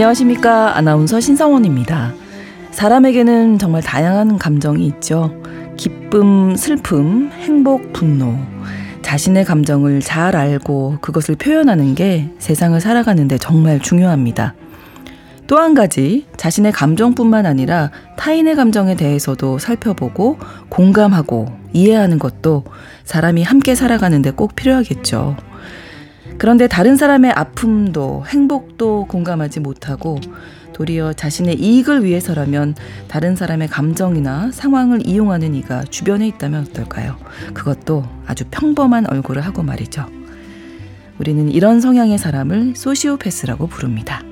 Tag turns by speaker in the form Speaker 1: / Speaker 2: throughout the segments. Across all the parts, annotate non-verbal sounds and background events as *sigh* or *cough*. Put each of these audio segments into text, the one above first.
Speaker 1: 안녕하십니까. 아나운서 신성원입니다. 사람에게는 정말 다양한 감정이 있죠. 기쁨, 슬픔, 행복, 분노. 자신의 감정을 잘 알고 그것을 표현하는 게 세상을 살아가는데 정말 중요합니다. 또 한 가지, 자신의 감정뿐만 아니라 타인의 감정에 대해서도 살펴보고 공감하고 이해하는 것도 사람이 함께 살아가는데 꼭 필요하겠죠. 그런데 다른 사람의 아픔도 행복도 공감하지 못하고 도리어 자신의 이익을 위해서라면 다른 사람의 감정이나 상황을 이용하는 이가 주변에 있다면 어떨까요? 그것도 아주 평범한 얼굴을 하고 말이죠. 우리는 이런 성향의 사람을 소시오패스라고 부릅니다.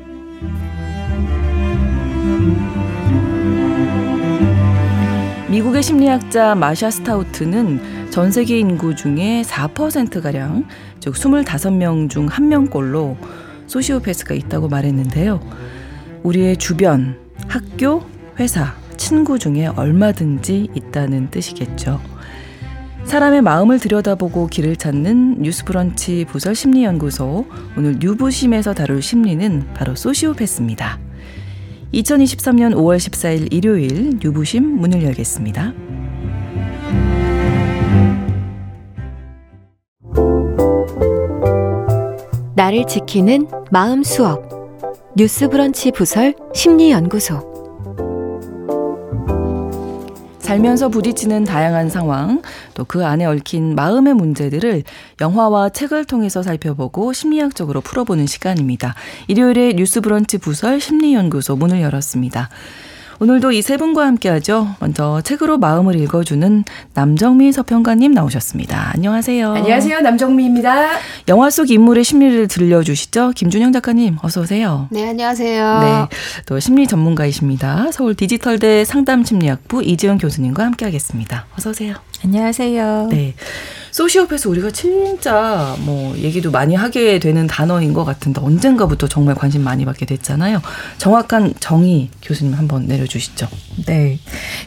Speaker 1: 미국의 심리학자 마샤 스타우트는 전 세계 인구 중에 4%가량, 즉 25명 중 1명꼴로 소시오패스가 있다고 말했는데요. 우리의 주변, 학교, 회사, 친구 중에 얼마든지 있다는 뜻이겠죠. 사람의 마음을 들여다보고 길을 찾는 뉴스브런치 부설 심리연구소 오늘 뉴부심에서 다룰 심리는 바로 소시오패스입니다. 2023년 5월 14일 일요일 뉴부심 문을 열겠습니다.
Speaker 2: 나를 지키는 마음 수업 뉴스 브런치 부설 심리 연구소
Speaker 1: 살면서 부딪히는 다양한 상황, 또 그 안에 얽힌 마음의 문제들을 영화와 책을 통해서 살펴보고 심리학적으로 풀어보는 시간입니다. 일요일에 뉴스 브런치 부설 심리연구소 문을 열었습니다. 오늘도 이 세 분과 함께하죠. 먼저 책으로 마음을 읽어주는 남정미 서평가님 나오셨습니다. 안녕하세요.
Speaker 3: 안녕하세요. 남정미입니다.
Speaker 1: 영화 속 인물의 심리를 들려주시죠. 김준영 작가님 어서 오세요.
Speaker 4: 네, 안녕하세요.
Speaker 1: 네, 또 심리 전문가이십니다. 서울 디지털대 상담심리학부 이지영 교수님과 함께하겠습니다. 어서 오세요.
Speaker 4: 안녕하세요.
Speaker 1: 네. 소시오패스 우리가 진짜 뭐 얘기도 많이 하게 되는 단어인 것 같은데 언젠가부터 정말 관심 많이 받게 됐잖아요. 정확한 정의 교수님 한번 내려주시죠.
Speaker 4: 네.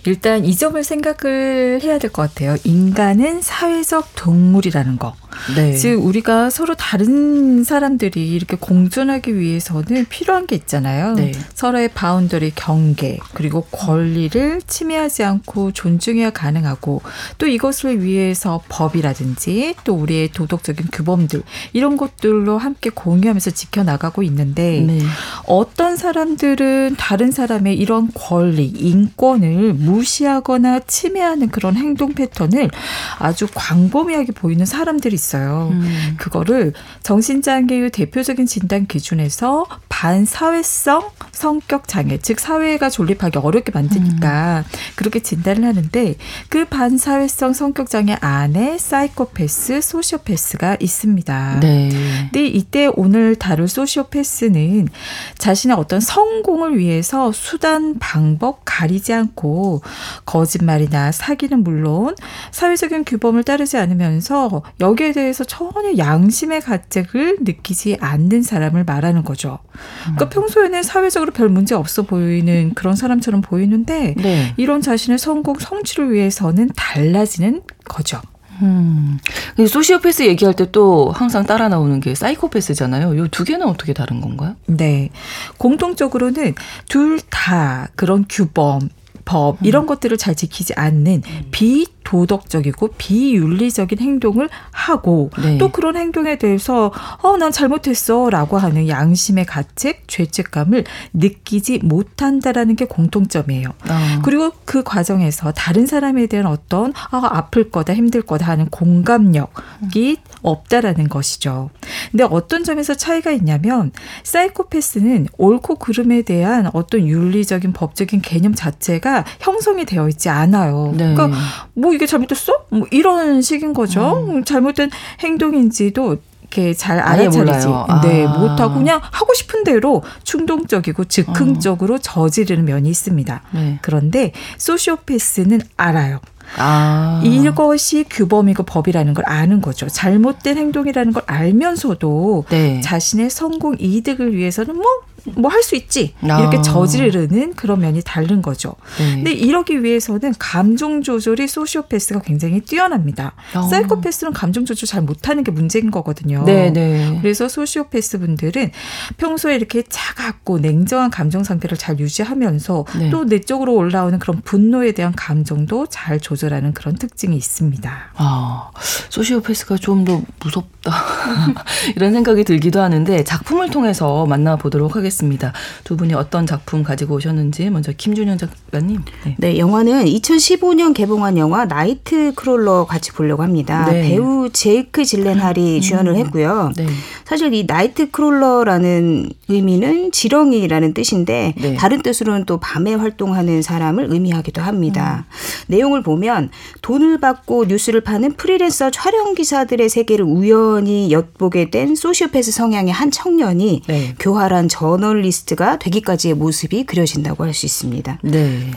Speaker 4: 일단 이 점을 생각을 해야 될 것 같아요. 인간은 사회적 동물이라는 거. 네. 즉 우리가 서로 다른 사람들이 이렇게 공존하기 위해서는 필요한 게 있잖아요. 네. 서로의 boundary 경계 그리고 권리를 침해하지 않고 존중해야 가능하고 또 이것을 위해서 법이라든지 또 우리의 도덕적인 규범들 이런 것들로 함께 공유하면서 지켜나가고 있는데 네. 어떤 사람들은 다른 사람의 이런 권리, 인권을 무시하거나 침해하는 그런 행동 패턴을 아주 광범위하게 보이는 사람들이 있어요. 음. 그거를 정신장애의 대표적인 진단 기준에서 반사회성 성격 장애, 즉 사회가 존립하기 어렵게 만드니까 음. 그렇게 진단을 하는데 그 반사회성 성격 장애 안에 사이코패스, 소시오패스가 있습니다. 네. 근데 이때 오늘 다룰 소시오패스는 자신의 어떤 성공을 위해서 수단, 방법 가리지 않고 거짓말이나 사기는 물론 사회적인 규범을 따르지 않으면서 여기에 대해서 전혀 양심의 가책을 느끼지 않는 사람을 말하는 거죠. 그러니까 음. 평소에는 사회적으로 별 문제 없어 보이는 그런 사람처럼 보이는데 네. 이런 자신의 성공, 성취를 위해서는 달라지는 거죠.
Speaker 1: 음. 소시오패스 얘기할 때 또 항상 따라 나오는 게 사이코패스잖아요. 요 두 개는 어떻게 다른 건가요?
Speaker 4: 네. 공통적으로는 둘 다 그런 규범, 법 이런 음. 것들을 잘 지키지 않는 음. 비 도덕적이고 비윤리적인 행동을 하고 네. 또 그런 행동에 대해서 어 난 잘못했어라고 하는 양심의 가책, 죄책감을 느끼지 못한다라는 게 공통점이에요. 어. 그리고 그 과정에서 다른 사람에 대한 어떤 아 아플 거다, 힘들 거다 하는 공감력이 없다라는 것이죠. 근데 어떤 점에서 차이가 있냐면 사이코패스는 옳고 그름에 대한 어떤 윤리적인 법적인 개념 자체가 형성이 되어 있지 않아요. 네. 그러니까 뭐 이게 잘못됐어? 뭐 이런 식인 거죠. 음. 잘못된 행동인지도 이렇게 잘 알아차리지 아. 네, 못하고 그냥 하고 싶은 대로 충동적이고 즉흥적으로 어. 저지르는 면이 있습니다. 네. 그런데 소시오패스는 알아요. 아. 이것이 규범이고 법이라는 걸 아는 거죠. 잘못된 행동이라는 걸 알면서도 네. 자신의 성공 이득을 위해서는 뭐 뭐 할 수 있지 이렇게 아. 저지르는 그런 면이 다른 거죠. 네. 근데 이러기 위해서는 감정 조절이 소시오패스가 굉장히 뛰어납니다. 어. 사이코패스는 감정 조절 잘 못하는 게 문제인 거거든요. 네, 네. 그래서 소시오패스 분들은 평소에 이렇게 차갑고 냉정한 감정 상태를 잘 유지하면서 네. 또 내적으로 올라오는 그런 분노에 대한 감정도 잘 조절하는 그런 특징이 있습니다.
Speaker 1: 아, 소시오패스가 좀 더 무섭다. *laughs* 이런 생각이 들기도 하는데 작품을 통해서 만나보도록 하겠습니다. 두 분이 어떤 작품 가지고 오셨는지 먼저 김준영 작가님.
Speaker 3: 네. 네, 영화는 2015년 개봉한 영화 나이트 크롤러 같이 보려고 합니다. 네. 배우 제이크 질렌할이 음. 주연을 했고요. 네. 사실 이 나이트 크롤러라는 의미는 지렁이라는 뜻인데 네. 다른 뜻으로는 또 밤에 활동하는 사람을 의미하기도 합니다. 음. 내용을 보면 돈을 받고 뉴스를 파는 프리랜서 촬영 기사들의 세계를 우연히 엿보게 된 소시오패스 성향의 한 청년이 네. 교활한 저널리스트가 되기까지의 모습이 그려진다고 할 수 있습니다. 네.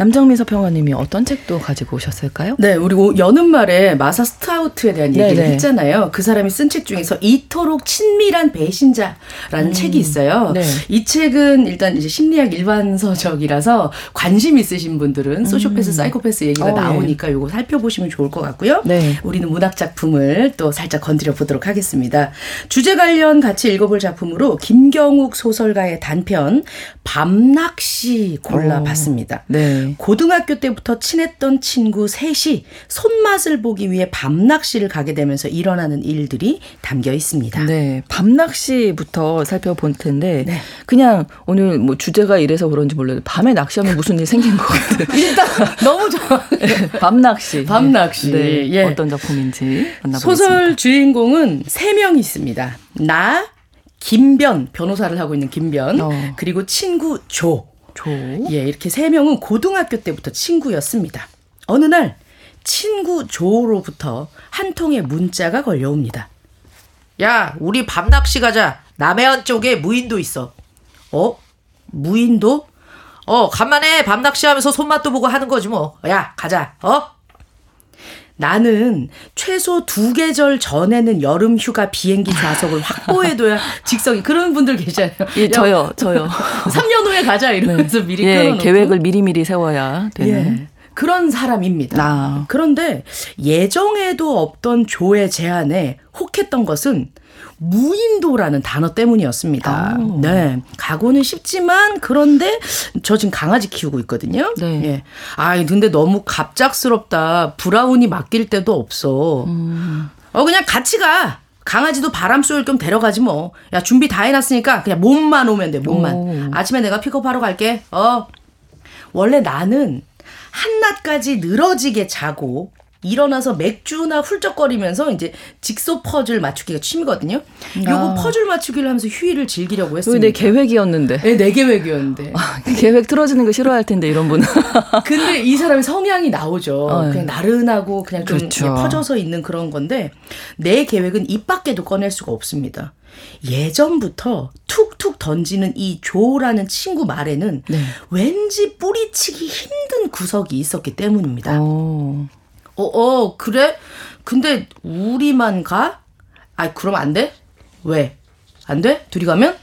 Speaker 1: 남정미 서평가님이 어떤 책도 가지고 오셨을까요?
Speaker 5: 네, 우리 여는 말에 마사 스타우트에 대한 얘기를 네네. 했잖아요. 그 사람이 쓴 책 중에서 이토록 친밀한 배신자라는 음. 책이 있어요. 네. 이 책은 일단 이제 심리학 일반 서적이라서 관심 있으신 분들은 소시오패스, 음. 사이코패스 얘기가 어, 네. 나오니까 네. 이거 살펴보시면 좋을 것 같고요. 네. 우리는 문학 작품을 또 살짝 건드려 보도록 하겠습니다. 주제 관련 같이 읽어볼 작품으로 김경욱 소설가의 단편 밤낚시 골라봤습니다. 네. 고등학교 때부터 친했던 친구 셋이 손맛을 보기 위해 밤낚시를 가게 되면서 일어나는 일들이 담겨 있습니다.
Speaker 1: 네. 밤낚시부터 살펴볼 텐데 네. 그냥 오늘 뭐 주제가 이래서 그런지 몰라도 밤에 낚시하면 무슨 일 생긴 것 같아요. *laughs*
Speaker 5: 일단 너무 좋아. 네. *laughs*
Speaker 1: 밤낚시.
Speaker 5: 밤낚시. 네.
Speaker 1: 예. 어떤 작품인지 만나보겠습니다.
Speaker 5: 소설 주인공은 세 명 있습니다. 나, 김변 변호사를 하고 있는 김변 어. 그리고 친구 조 조. 예, 이렇게 세 명은 고등학교 때부터 친구였습니다. 어느 날 친구 조로부터 한 통의 문자가 걸려옵니다. 야, 우리 밤낚시 가자. 남해안 쪽에 무인도 있어. 어? 무인도? 어, 간만에 밤낚시 하면서 손맛도 보고 하는 거지 뭐. 야, 가자. 어? 나는 최소 두 계절 전에는 여름 휴가 비행기 좌석을 확보해둬야 *laughs* 직성이 그런 분들 계시잖아요.
Speaker 1: 예, 저요, *laughs* 저요.
Speaker 5: 3년 후에 가자 이러면서 네. 미리
Speaker 1: 예,
Speaker 5: 끊어놓고.
Speaker 1: 계획을 미리미리 세워야 되는. 예.
Speaker 5: 그런 사람입니다. 아. 그런데 예정에도 없던 조의 제안에 혹했던 것은 무인도라는 단어 때문이었습니다. 아. 네. 가고는 쉽지만 그런데 저 지금 강아지 키우고 있거든요. 네. 예. 아, 근데 너무 갑작스럽다. 브라운이 맡길 데도 없어. 음. 어, 그냥 같이 가. 강아지도 바람 쏠 겸 데려가지 뭐. 야, 준비 다 해놨으니까 그냥 몸만 오면 돼, 몸만. 오. 아침에 내가 픽업하러 갈게. 어. 원래 나는 한낮까지 늘어지게 자고 일어나서 맥주나 훌쩍거리면서 이제 직소 퍼즐 맞추기가 취미거든요. 요거 아. 퍼즐 맞추기를 하면서 휴일을 즐기려고 했습니다.
Speaker 1: 내 계획이었는데.
Speaker 5: 네, 내 계획이었는데.
Speaker 1: 아, 계획 틀어지는 거 싫어할 텐데 이런 분은. *laughs*
Speaker 5: 근데 이 사람의 성향이 나오죠. 어. 그냥 나른하고 그냥 좀 그렇죠. 퍼져서 있는 그런 건데 내 계획은 입 밖에도 꺼낼 수가 없습니다. 예전부터 툭툭 던지는 이 조라는 친구 말에는 네. 왠지 뿌리치기 힘든 구석이 있었기 때문입니다. 오. 어, 어, 그래? 근데 우리만 가? 아, 그럼 안 돼? 왜? 안 돼? 둘이 가면?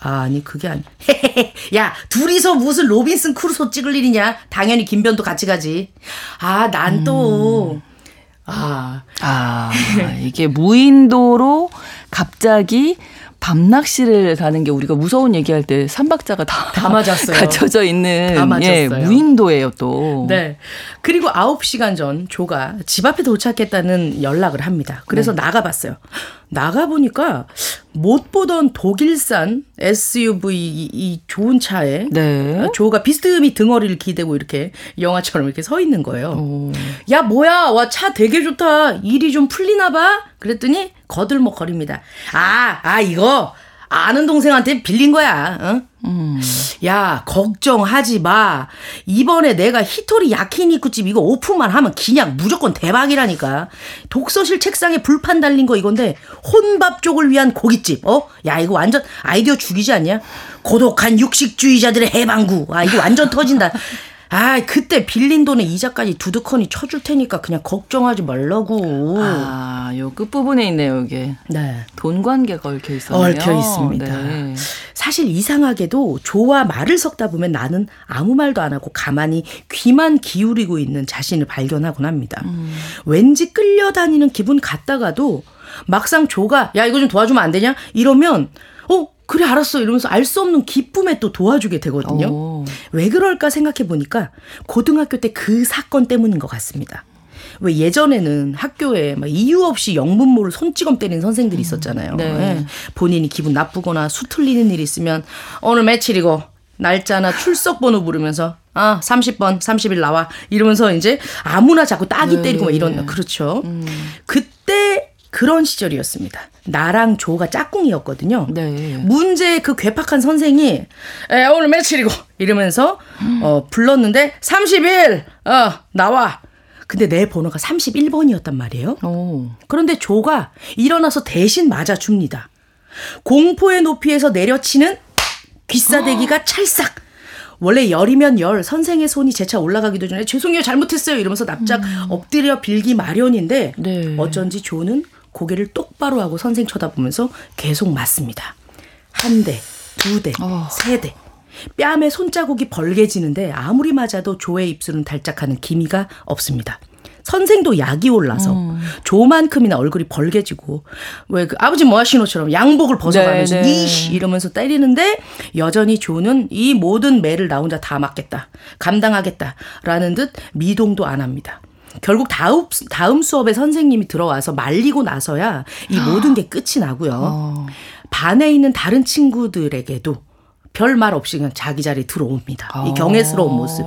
Speaker 5: 아, 아니, 그게 아니. *laughs* 야, 둘이서 무슨 로빈슨 크루소 찍을 일이냐? 당연히 김변도 같이 가지. 아, 난 또. 음.
Speaker 1: 아. 아, 이게 무인도로 갑자기 밤 낚시를 가는 게 우리가 무서운 얘기할 때 삼박자가 다,
Speaker 5: 다 맞았어요. *laughs*
Speaker 1: 갖춰져 있는 다 예, 무인도예요 또.
Speaker 5: 네. 그리고 9시간 전 조가 집 앞에 도착했다는 연락을 합니다. 그래서 네. 나가봤어요. 나가보니까 못 보던 독일산 SUV 이, 이 좋은 차에 네. 조가 비스듬히 등어리를 기대고 이렇게 영화처럼 이렇게 서 있는 거예요. 오. 야 뭐야 와 차 되게 좋다 일이 좀 풀리나 봐 그랬더니 거들먹거립니다. 아, 아, 이거 아는 동생한테 빌린 거야. 어? 음. 야, 걱정하지 마. 이번에 내가 히토리 야키니쿠집 이거 오픈만 하면 그냥 무조건 대박이라니까. 독서실 책상에 불판 달린 거 이건데 혼밥 쪽을 위한 고깃집. 어? 야, 이거 완전 아이디어 죽이지 않냐? 고독한 육식주의자들의 해방구. 아, 이거 완전 터진다. *laughs* 아, 그때 빌린 돈에 이자까지 두둑하니 쳐줄 테니까 그냥 걱정하지 말라고.
Speaker 1: 아, 요 끝부분에 있네요, 이게. 네. 돈 관계가 얽혀 있었네요.
Speaker 5: 얽혀 있습니다. 네. 사실 이상하게도 조와 말을 섞다 보면 나는 아무 말도 안 하고 가만히 귀만 기울이고 있는 자신을 발견하곤 합니다. 음. 왠지 끌려다니는 기분 같다가도 막상 조가 야 이거 좀 도와주면 안 되냐 이러면 어 그래 알았어 이러면서 알 수 없는 기쁨에 또 도와주게 되거든요. 오. 왜 그럴까 생각해 보니까 고등학교 때 그 사건 때문인 것 같습니다. 왜 예전에는 학교에 막 이유 없이 영문모를 손찌검 때리는 선생들이 있었잖아요. 네. 네. 본인이 기분 나쁘거나 수 틀리는 일이 있으면 오늘 며칠이고 날짜나 출석 번호 부르면서 아 30번 30일 나와 이러면서 이제 아무나 자꾸 따기 네. 때리고 막 이런 그렇죠. 음. 그때 그런 시절이었습니다. 나랑 조가 짝꿍이었거든요. 네. 문제 그 괴팍한 선생이 에, 오늘 며칠이고 이러면서 어 불렀는데 30일 어 나와 근데 내 번호가 31번이었단 말이에요. 오. 그런데 조가 일어나서 대신 맞아줍니다. 공포의 높이에서 내려치는 귀싸대기가 찰싹. 원래 열이면 열, 선생의 손이 재차 올라가기도 전에 죄송해요, 잘못했어요. 이러면서 납작 음. 엎드려 빌기 마련인데 네. 어쩐지 조는 고개를 똑바로 하고 선생 쳐다보면서 계속 맞습니다. 한 대, 두 대, 어. 세 대. 뺨에 손자국이 벌게지는데 아무리 맞아도 조의 입술은 달짝하는 기미가 없습니다. 선생도 약이 올라서 음. 조만큼이나 얼굴이 벌게지고 왜 그 아버지 뭐 하시노처럼 양복을 벗어가면서 네, 네. 니시 이러면서 때리는데 여전히 조는 이 모든 매를 나 혼자 다 맞겠다 감당하겠다라는 듯 미동도 안 합니다. 결국 다음 다음 수업에 선생님이 들어와서 말리고 나서야 이 모든 게 끝이 나고요. 어. 반에 있는 다른 친구들에게도 별말 없이 그냥 자기 자리에 들어옵니다. 이 아. 경외스러운 모습.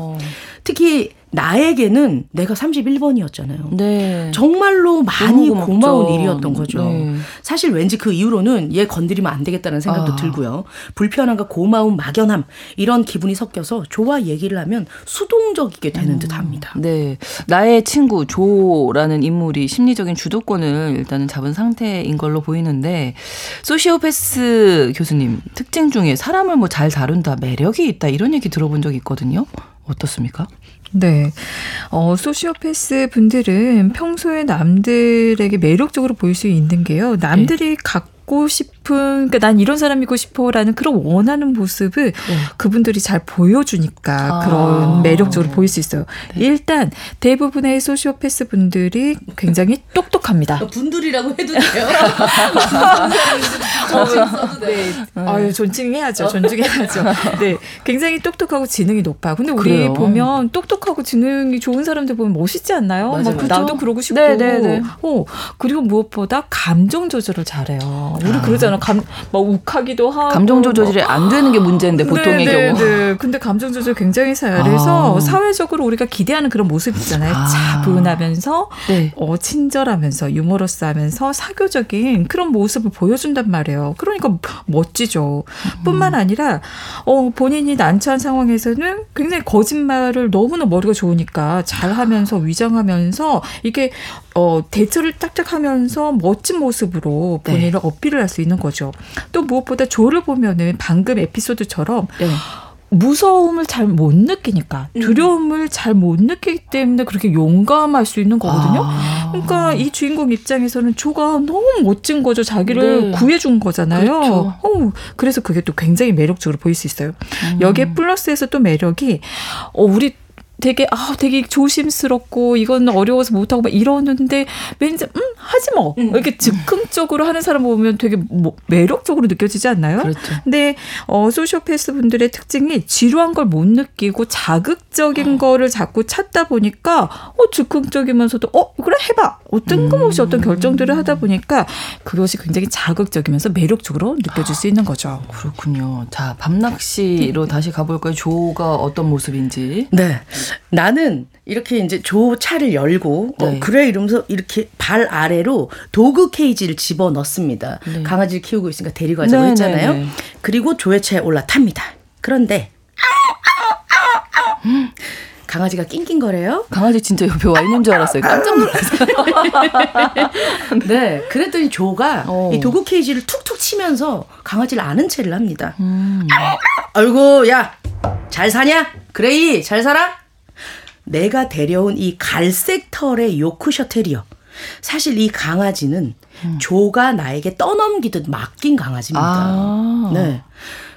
Speaker 5: 특히 나에게는 내가 31번이었잖아요. 네. 정말로 많이 고마운 일이었던 거죠. 네. 사실 왠지 그 이후로는 얘 건드리면 안 되겠다는 생각도 아. 들고요. 불편함과 고마움, 막연함 이런 기분이 섞여서 조와 얘기를 하면 수동적이게 되는 음. 듯합니다.
Speaker 1: 네, 나의 친구 조라는 인물이 심리적인 주도권을 일단은 잡은 상태인 걸로 보이는데 소시오패스 교수님 특징 중에 사람을 뭐 잘 다룬다, 매력이 있다 이런 얘기 들어본 적이 있거든요. 어떻습니까?
Speaker 4: 네. 어, 소시오패스 분들은 평소에 남들에게 매력적으로 보일 수 있는 게요. 남들이 네. 각 갖고 싶은 그러니까 난 이런 사람이고 싶어라는 그런 원하는 모습을 네. 그분들이 잘 보여주니까 아. 그런 매력적으로 보일 수 있어요. 네. 일단 대부분의 소시오패스 분들이 굉장히 똑똑합니다.
Speaker 5: 어, 분들이라고 해도 돼요. *laughs*
Speaker 4: 어, 네. 아유 존중해야죠. 존중해야죠. 네, 굉장히 똑똑하고 지능이 높아. 근데 우리 그래요. 보면 똑똑하고 지능이 좋은 사람들 보면 멋있지 않나요? 맞아요. 막 나도 그러고 싶고. 네네네. 네, 네. 어 그리고 무엇보다 감정 조절을 잘해요. 우리 아. 그러잖아. 감, 막 욱하기도 하고.
Speaker 1: 감정 조절이 안 되는 게 문제인데 네, 보통의 네, 경우. 네.
Speaker 4: 근데 감정 조절 굉장히 잘해서 아. 사회적으로 우리가 기대하는 그런 모습 있잖아요. 아. 차분하면서 네. 어, 친절하면서 유머러스하면서 사교적인 그런 모습을 보여준단 말이에요. 그러니까 멋지죠. 음. 뿐만 아니라 어, 본인이 난처한 상황에서는 굉장히 거짓말을 너무나 머리가 좋으니까 잘 하면서 위장하면서 이게 어, 대처를 딱딱하면서 멋진 모습으로 네. 본인을 네. 어필을 할 수 있는 거죠. 또 무엇보다 조를 보면은 방금 에피소드처럼 네. 무서움을 잘 못 느끼니까 음. 두려움을 음. 잘못 느끼기 때문에 그렇게 용감할 수 있는 거거든요. 아. 그러니까 이 주인공 입장에서는 조가 너무 멋진 거죠. 자기를 네. 구해준 거잖아요. 그렇죠. 어, 그래서 그게 또 굉장히 매력적으로 보일 수 있어요. 음. 여기에 플러스에서 또 매력이 어, 우리 되게 아 되게 조심스럽고 이건 어려워서 못하고 막 이러는데 왠지 음 하지 뭐 음. 이렇게 즉흥적으로 하는 사람 보면 되게 뭐 매력적으로 느껴지지 않나요? 그렇죠. 근데 어 소시오패스 분들의 특징이 지루한 걸 못 느끼고 자극적인 어. 거를 자꾸 찾다 보니까 어 즉흥적이면서도 어 그래 해봐 어 뜬금없이 음. 어떤 결정들을 하다 보니까 그것이 굉장히 자극적이면서 매력적으로 느껴질 수 있는 거죠.
Speaker 1: 그렇군요. 자 밤낚시로 다시 가볼까요? 조가 어떤 모습인지.
Speaker 5: 네. 나는 이렇게 이제 조 차를 열고 어, 네. 어, 그래 이러면서 이렇게 발 아래로 도구 케이지를 집어 넣습니다. 네. 강아지를 키우고 있으니까 데리고 가자고 네, 했잖아요. 네, 네. 그리고 조의 차에 올라탑니다. 그런데 강아지가 낑낑거려요.
Speaker 1: 강아지 진짜 옆에 와 있는 줄 알았어요. 깜짝 놀랐어요. *laughs*
Speaker 5: 네, 그랬더니 조가 어. 이 도구 케이지를 툭툭 치면서 강아지를 아는 체를 합니다. 음. 아이고, 야, 잘 사냐? 그레이, 잘 살아? 내가 데려온 이 갈색 털의 요크셔 테리어. 사실 이 강아지는 음. 조가 나에게 떠넘기듯 맡긴 강아지입니다. 아. 네.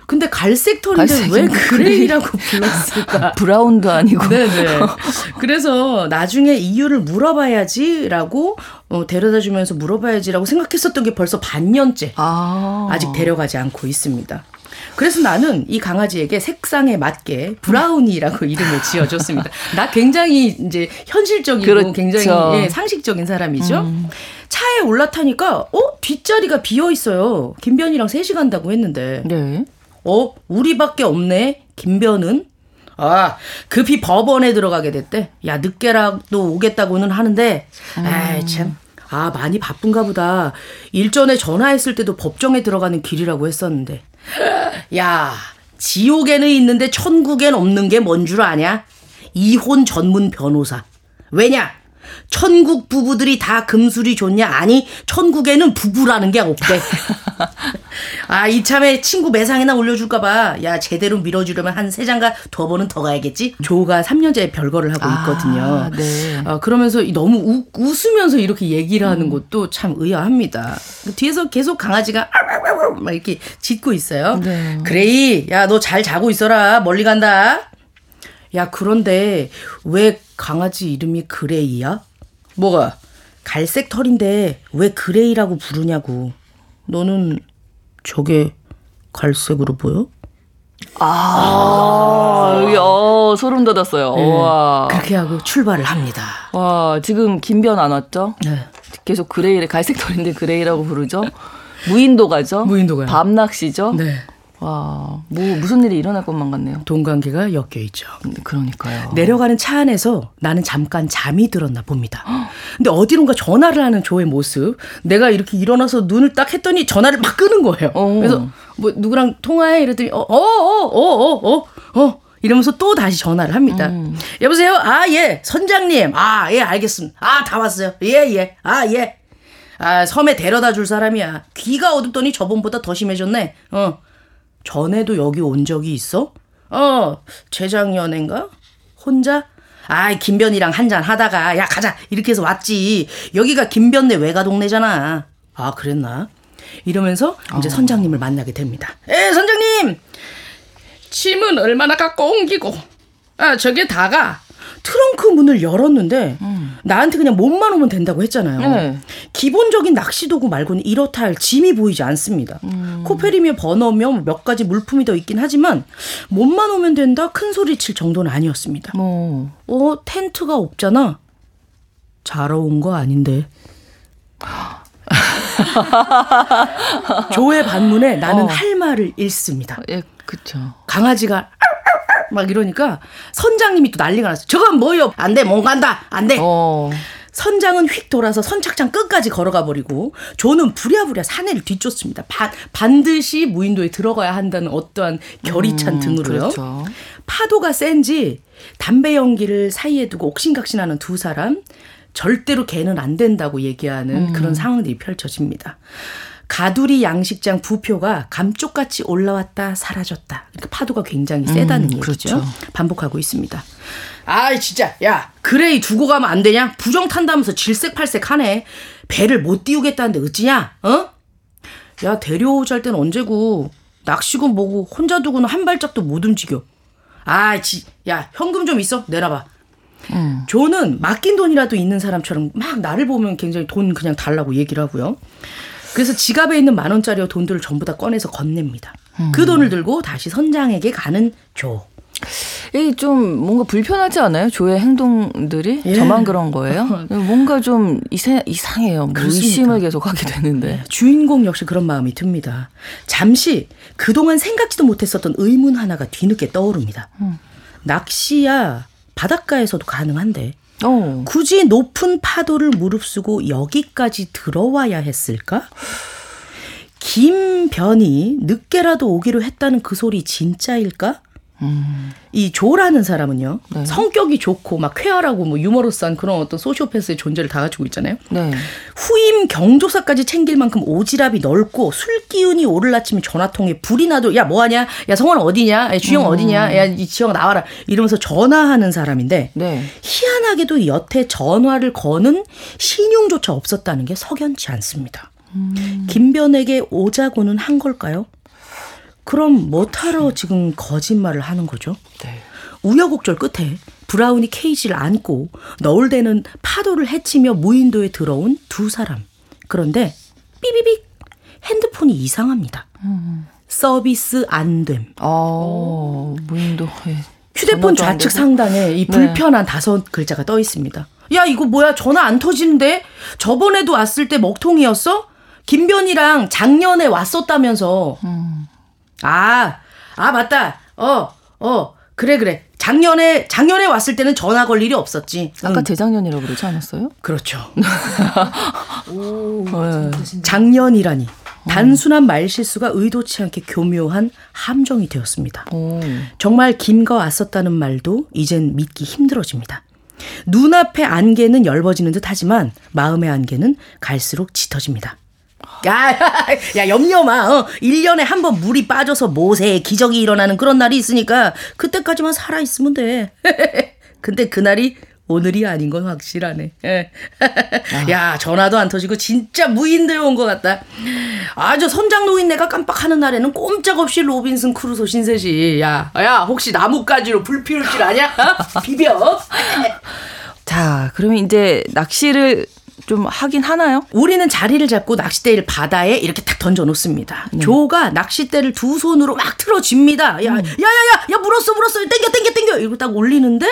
Speaker 5: 근데 갈색 털인데 왜 그레이라고 *laughs* 불렀을까?
Speaker 1: 브라운도 아니고.
Speaker 5: 네네. 그래서 나중에 이유를 물어봐야지라고 어, 데려다 주면서 물어봐야지라고 생각했었던 게 벌써 반년째 아. 아직 데려가지 않고 있습니다. 그래서 나는 이 강아지에게 색상에 맞게 브라우니라고 이름을 지어줬습니다. 나 굉장히 이제 현실적이고 그렇죠. 굉장히 예, 상식적인 사람이죠. 음. 차에 올라타니까 어 뒷자리가 비어 있어요. 김변이랑 셋이 간다고 했는데. 네. 어 우리밖에 없네. 김변은 아, 급히 법원에 들어가게 됐대. 야, 늦게라도 오겠다고는 하는데, 음. 아이, 참. 아, 많이 바쁜가 보다. 일전에 전화했을 때도 법정에 들어가는 길이라고 했었는데. 야, 지옥에는 있는데 천국엔 없는 게 뭔 줄 아냐? 이혼 전문 변호사. 왜냐? 천국 부부들이 다 금술이 좋냐? 아니, 천국에는 부부라는 게 없대. *laughs* 아, 이참에 친구 매상이나 올려줄까봐. 야, 제대로 밀어주려면 한 세 장가 두 번은 더 가야겠지? 조가 3년째 별거를 하고 아, 있거든요. 아, 네. 어, 그러면서 너무 우, 웃으면서 이렇게 얘기를 하는 음. 것도 참 의아합니다. 뒤에서 계속 강아지가 막 이렇게 짖고 있어요. 네. 그레이, 야, 너 잘 자고 있어라. 멀리 간다. 야, 그런데 왜 강아지 이름이 그레이야? 뭐가? 갈색 털인데 왜 그레이라고 부르냐고. 너는 저게 갈색으로 보여?
Speaker 1: 아, 아, 어, 소름 돋았어요. 네. 와.
Speaker 5: 그렇게 하고 출발을 합니다.
Speaker 1: 와, 지금 김변 안 왔죠? 네. 계속 그레이를 갈색 털인데 그레이라고 부르죠. 무인도 가죠.
Speaker 5: 무인도 가요.
Speaker 1: 밤 낚시죠. 네. 와, 뭐 무슨 일이 일어날 것만 같네요.
Speaker 5: 동관계가 엮여 있죠.
Speaker 1: 그러니까요.
Speaker 5: 내려가는 차 안에서 나는 잠깐 잠이 들었나 봅니다. 근데 어디론가 전화를 하는 조의 모습. 내가 이렇게 일어나서 눈을 딱 했더니 전화를 막 끄는 거예요. 어. 그래서 뭐 누구랑 통화해 이랬더니 어어어어어 어 어, 어, 어, 어, 어, 이러면서 또 다시 전화를 합니다. 음. 여보세요? 아, 예. 선장님. 아, 예, 알겠습니다. 아, 다 왔어요. 예, 예. 아, 예. 아, 섬에 데려다 줄 사람이야. 귀가 어둡더니 저번보다 더 심해졌네. 어. 전에도 여기 온 적이 있어? 어, 재작년인가? 혼자? 아이, 김변이랑 한잔 하다가, 야, 가자! 이렇게 해서 왔지. 여기가 김변네 외가 동네잖아. 아, 그랬나? 이러면서 이제 어. 선장님을 만나게 됩니다. 에, 선장님! 짐은 얼마나 갖고 옮기고, 아, 저게 다가 트렁크 문을 열었는데 음. 나한테 그냥 몸만 오면 된다고 했잖아요. 네. 기본적인 낚시 도구 말고는 이렇다 할 짐이 보이지 않습니다. 음. 코페리며 버너며 몇 가지 물품이 더 있긴 하지만 몸만 오면 된다 큰 소리 칠 정도는 아니었습니다. 어, 어 텐트가 없잖아. 자러 온 거 아닌데. *laughs* 조의 반문에 나는 어. 할 말을 잃습니다.
Speaker 1: 예, 그렇죠.
Speaker 5: 강아지가 막 이러니까 선장님이 또 난리가 났어요. 저건 뭐요? 안 돼, 못 간다. 안 돼. 어. 선장은 휙 돌아서 선착장 끝까지 걸어가 버리고 조는 부랴부랴 사내를 뒤쫓습니다. 바, 반드시 무인도에 들어가야 한다는 어떠한 결이 찬 음, 등으로요. 그렇죠. 파도가 센지 담배 연기를 사이에 두고 옥신각신하는 두 사람 절대로 걔는 안 된다고 얘기하는 음. 그런 상황들이 펼쳐집니다. 가두리 양식장 부표가 감쪽같이 올라왔다 사라졌다. 그러니까 파도가 굉장히 세다는 음, 얘기죠. 그렇죠. 반복하고 있습니다. 아 진짜 야 그레이 두고 가면 안 되냐? 부정 탄다면서 질색팔색하네. 배를 못 띄우겠다는데 어찌냐? 어? 야 데려오자 때는 언제고 낚시군 뭐고 혼자 두고는 한 발짝도 못 움직여. 아, 지, 야 현금 좀 있어 내놔봐. 음. 조는 맡긴 돈이라도 있는 사람처럼 막 나를 보면 굉장히 돈 그냥 달라고 얘기를 하고요. 그래서 지갑에 있는 만 원짜리 돈들을 전부 다 꺼내서 건넵니다. 음. 그 돈을 들고 다시 선장에게 가는 조.
Speaker 1: 이좀 뭔가 불편하지 않아요? 조의 행동들이 예. 저만 그런 거예요? *laughs* 뭔가 좀 이세, 이상해요. 뭐 의심을 계속 하게 되는데 네.
Speaker 5: 주인공 역시 그런 마음이 듭니다. 잠시 그동안 생각지도 못했었던 의문 하나가 뒤늦게 떠오릅니다. 음. 낚시야 바닷가에서도 가능한데 어. 굳이 높은 파도를 무릅쓰고 여기까지 들어와야 했을까? 김변이 늦게라도 오기로 했다는 그 소리 진짜일까? 음. 이 조라는 사람은요 네. 성격이 좋고 막 쾌활하고 뭐 유머러스한 그런 어떤 소시오패스의 존재를 다 가지고 있잖아요. 네. 후임 경조사까지 챙길 만큼 오지랖이 넓고 술 기운이 오를라치면 전화통에 불이 나도 야 뭐하냐, 야 성원 어디냐, 야 주영 음. 어디냐, 야 이 지영 나와라 이러면서 전화하는 사람인데 네. 희한하게도 여태 전화를 거는 신음조차 없었다는 게 석연치 않습니다. 음. 김변에게 오자고는 한 걸까요? 그럼 뭐하러 지금 거짓말을 하는 거죠? 네. 우여곡절 끝에 브라운이 케이지를 안고 너울대는 파도를 헤치며 무인도에 들어온 두 사람. 그런데 삐비빅 핸드폰이 이상합니다. 음. 서비스 안 됨.
Speaker 1: 어, 무인도. 예.
Speaker 5: 휴대폰 좌측 상단에 이 네. 불편한 네. 다섯 글자가 떠 있습니다. 야, 이거 뭐야? 전화 안 터지는데? 저번에도 왔을 때 먹통이었어? 김변이랑 작년에 왔었다면서. 음. 아, 아, 맞다. 어, 어, 그래, 그래. 작년에, 작년에 왔을 때는 전화 걸 일이 없었지.
Speaker 1: 아까 응. 재작년이라고 그러지 않았어요?
Speaker 5: 그렇죠. *laughs* 오, 네. 작년이라니. 단순한 말 실수가 의도치 않게 교묘한 함정이 되었습니다. 오. 정말 김과 왔었다는 말도 이젠 믿기 힘들어집니다. 눈앞의 안개는 엷어지는 듯 하지만 마음의 안개는 갈수록 짙어집니다. 야, *laughs* 야, 염려 마. 어. 1년에 한 번 물이 빠져서 모세의 기적이 일어나는 그런 날이 있으니까 그때까지만 살아 있으면 돼. *laughs* 근데 그날이 오늘이 아닌 건 확실하네. 예. *laughs* 야, 전화도 안 터지고 진짜 무인도에 온 것 같다. 아주 선장 노인네가 깜빡하는 날에는 꼼짝없이 로빈슨 크루소 신세지. 야, 야, 혹시 나뭇가지로 불 피울 줄 아냐? 어? 비벼.
Speaker 1: 자, 그러면 이제 낚시를 좀 하긴 하나요?
Speaker 5: 우리는 자리를 잡고 낚싯대를 바다에 이렇게 딱 던져 놓습니다. 음. 조가 낚싯대를 두 손으로 막 틀어쥡니다. 야, 음. 야, 야, 야, 야, 물었어, 물었어. 땡겨, 땡겨, 땡겨. 이러고 딱 올리는데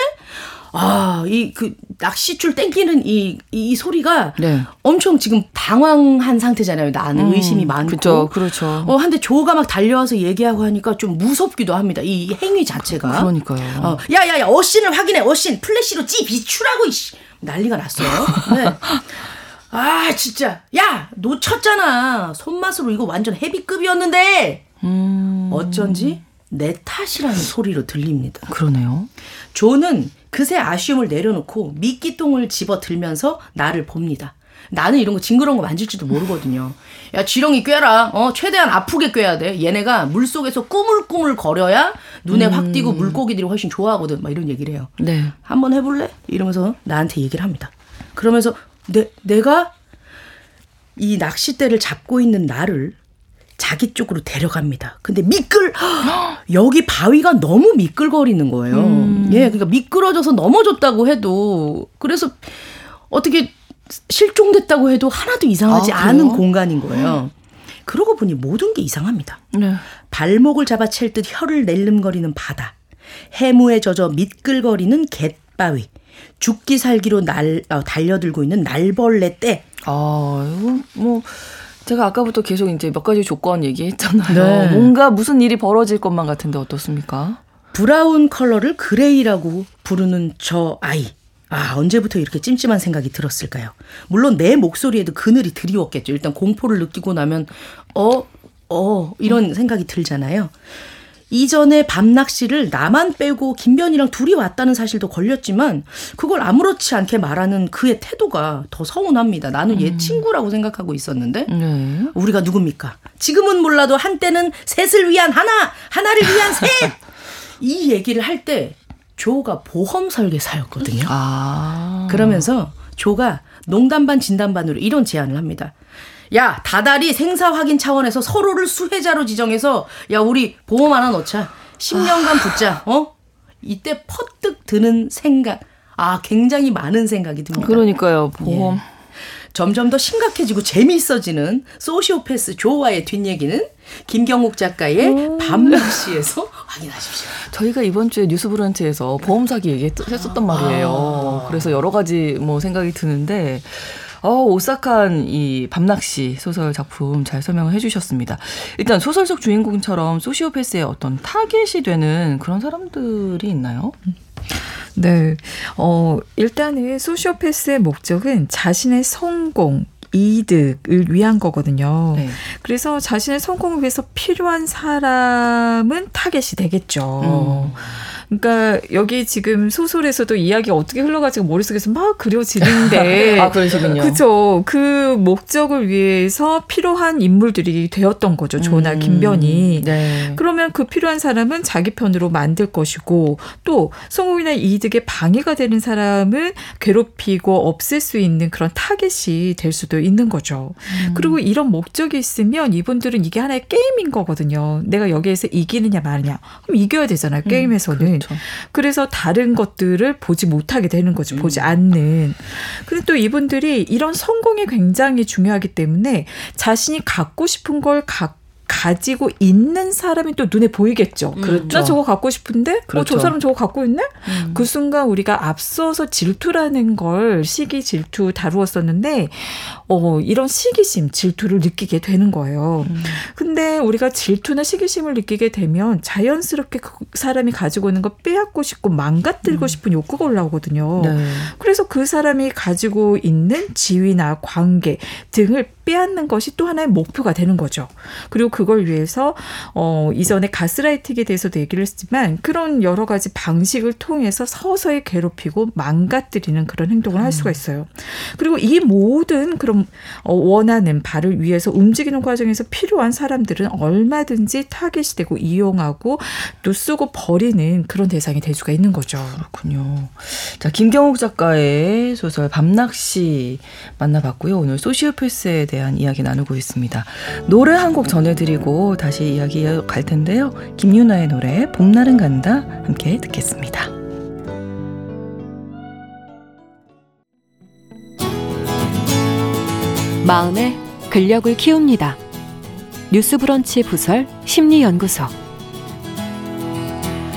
Speaker 5: 아, 이 그 낚싯줄 땡기는 이, 이 소리가 네. 엄청 지금 당황한 상태잖아요. 나는 음, 의심이 많고.
Speaker 1: 그렇죠. 그렇죠.
Speaker 5: 어, 한데 조가 막 달려와서 얘기하고 하니까 좀 무섭기도 합니다. 이 행위 자체가.
Speaker 1: 그러니까요.
Speaker 5: 어, 야, 야, 야, 어신을 확인해. 어신. 플래시로 찌 비추라고 이씨. 난리가 났어요. 네. 아, 진짜. 야, 놓쳤잖아. 손맛으로 이거 완전 헤비급이었는데. 음. 어쩐지 내 탓이라는 소리로 들립니다.
Speaker 1: 그러네요.
Speaker 5: 조는 그새 아쉬움을 내려놓고 미끼똥을 집어 들면서 나를 봅니다. 나는 이런 거 징그러운 거 만질지도 모르거든요. 야, 지렁이 꿰라. 어, 최대한 아프게 꿰야 돼. 얘네가 물 속에서 꾸물꾸물 거려야 눈에 음. 확 띄고 물고기들이 훨씬 좋아하거든. 막 이런 얘기를 해요.
Speaker 1: 네.
Speaker 5: 한번 해볼래? 이러면서 나한테 얘기를 합니다. 그러면서 내, 내가 이 낚싯대를 잡고 있는 나를 자기 쪽으로 데려갑니다. 근데 미끌 *gasps* 여기 바위가 너무 미끌거리는 거예요. 음. 예, 그러니까 미끄러져서 넘어졌다고 해도 그래서 어떻게 실종됐다고 해도 하나도 이상하지 아, 않은 공간인 거예요. 그러고 보니 모든 게 이상합니다. 네. 발목을 잡아챌 듯 혀를 낼름거리는 바다, 해무에 젖어 미끌거리는 갯바위, 죽기 살기로 날 어, 달려들고 있는 날벌레 떼.
Speaker 1: 아, 이거 뭐 제가 아까부터 계속 이제 몇 가지 조건 얘기했잖아요. 네. 뭔가 무슨 일이 벌어질 것만 같은데 어떻습니까?
Speaker 5: brown 컬러를 그레이라고 부르는 저 아이. 아, 언제부터 이렇게 찜찜한 생각이 들었을까요? 물론 내 목소리에도 그늘이 드리웠겠죠. 일단 공포를 느끼고 나면, 어, 어, 이런 생각이 들잖아요. 이전에 밤낚시를 나만 빼고 김변이랑 둘이 왔다는 사실도 걸렸지만 그걸 아무렇지 않게 말하는 그의 태도가 더 서운합니다. 나는 얘 음. 친구라고 생각하고 있었는데 네. 우리가 누굽니까? 지금은 몰라도 한때는 셋을 위한 하나, 하나를 위한 셋. *laughs* 이 얘기를 할 때 조가 보험 설계사였거든요. 아. 그러면서 조가 농담 반 진담 반으로 이런 제안을 합니다. 야, 다달이 생사 확인 차원에서 서로를 수혜자로 지정해서 야, 우리 보험 하나 넣자. 10년간 붙자. 어? 이때 퍼뜩 드는 생각. 아, 굉장히 많은 생각이 듭니다.
Speaker 1: 그러니까요. 보험. 예.
Speaker 5: 점점 더 심각해지고 재미있어지는 소시오패스 조와의 뒷얘기는 김경욱 작가의 밤낚시에서 *laughs* 확인하십시오.
Speaker 1: 저희가 이번 주에 뉴스브런치에서 보험 사기 얘기했었단 말이에요. 아. 그래서 여러 가지 뭐 생각이 드는데 어, 오싹한 이 밤낚시 소설 작품 잘 설명을 해주셨습니다. 일단 소설 속 주인공처럼 소시오패스의 어떤 타겟이 되는 그런 사람들이 있나요?
Speaker 4: 네. 어, 일단은 소시오패스의 목적은 자신의 성공, 이득을 위한 거거든요. 네. 그래서 자신의 성공을 위해서 필요한 사람은 타겟이 되겠죠. 음. 그러니까 여기 지금 소설에서도 이야기가 어떻게 흘러가지고 머릿속에서 막 그려지는데 *laughs*
Speaker 1: 아 그러시군요.
Speaker 4: 그죠. 그 목적을 위해서 필요한 인물들이 되었던 거죠. 조나 음, 김변이. 네. 그러면 그 필요한 사람은 자기 편으로 만들 것이고 또 성공이나 이득에 방해가 되는 사람은 괴롭히고 없앨 수 있는 그런 타겟이 될 수도 있는 거죠. 음. 그리고 이런 목적이 있으면 이분들은 이게 하나의 게임인 거거든요. 내가 여기에서 이기느냐 마느냐. 그럼 이겨야 되잖아요. 음, 게임에서는. 음, 그렇죠. 그래서 다른 것들을 보지 못하게 되는 거죠. 음. 보지 않는. 그리고 또 이분들이 이런 성공이 굉장히 중요하기 때문에 자신이 갖고 싶은 걸 갖고 가지고 있는 사람이 또 눈에 보이겠죠. 음. 그렇죠. 나 저거 갖고 싶은데, 그렇죠. 어, 저 그렇죠. 사람 저거 갖고 있네? 음. 그 순간 우리가 앞서서 질투라는 걸 시기 질투 다루었었는데, 어, 이런 시기심, 질투를 느끼게 되는 거예요. 음. 근데 우리가 질투나 시기심을 느끼게 되면 자연스럽게 그 사람이 가지고 있는 거 빼앗고 싶고 망가뜨리고 음. 싶은 욕구가 올라오거든요. 네. 그래서 그 사람이 가지고 있는 지위나 관계 등을 빼앗는 것이 또 하나의 목표가 되는 거죠. 그리고 그걸 위해서 어 이전에 가스라이팅에 대해서도 얘기를 했지만 그런 여러 가지 방식을 통해서 서서히 괴롭히고 망가뜨리는 그런 행동을 할 수가 있어요. 그리고 이 모든 그런 어 원하는 바를 위해서 움직이는 과정에서 필요한 사람들은 얼마든지 타겟이 되고 이용하고 또 쓰고 버리는 그런 대상이 될 수가 있는 거죠.
Speaker 1: 그렇군요. 자, 김경옥 작가의 소설 밤낚시 만나봤고요. 오늘 소시오패스에 대한 대한 이야기 나누고 있습니다. 노래 한 곡 전해드리 고 다시 이야기 갈 텐데요. 김유나의 노래 봄날은 간다 함께 듣겠습니다.
Speaker 2: 마음의 근력을 키웁니다. 뉴스브런치 부설 심리연구소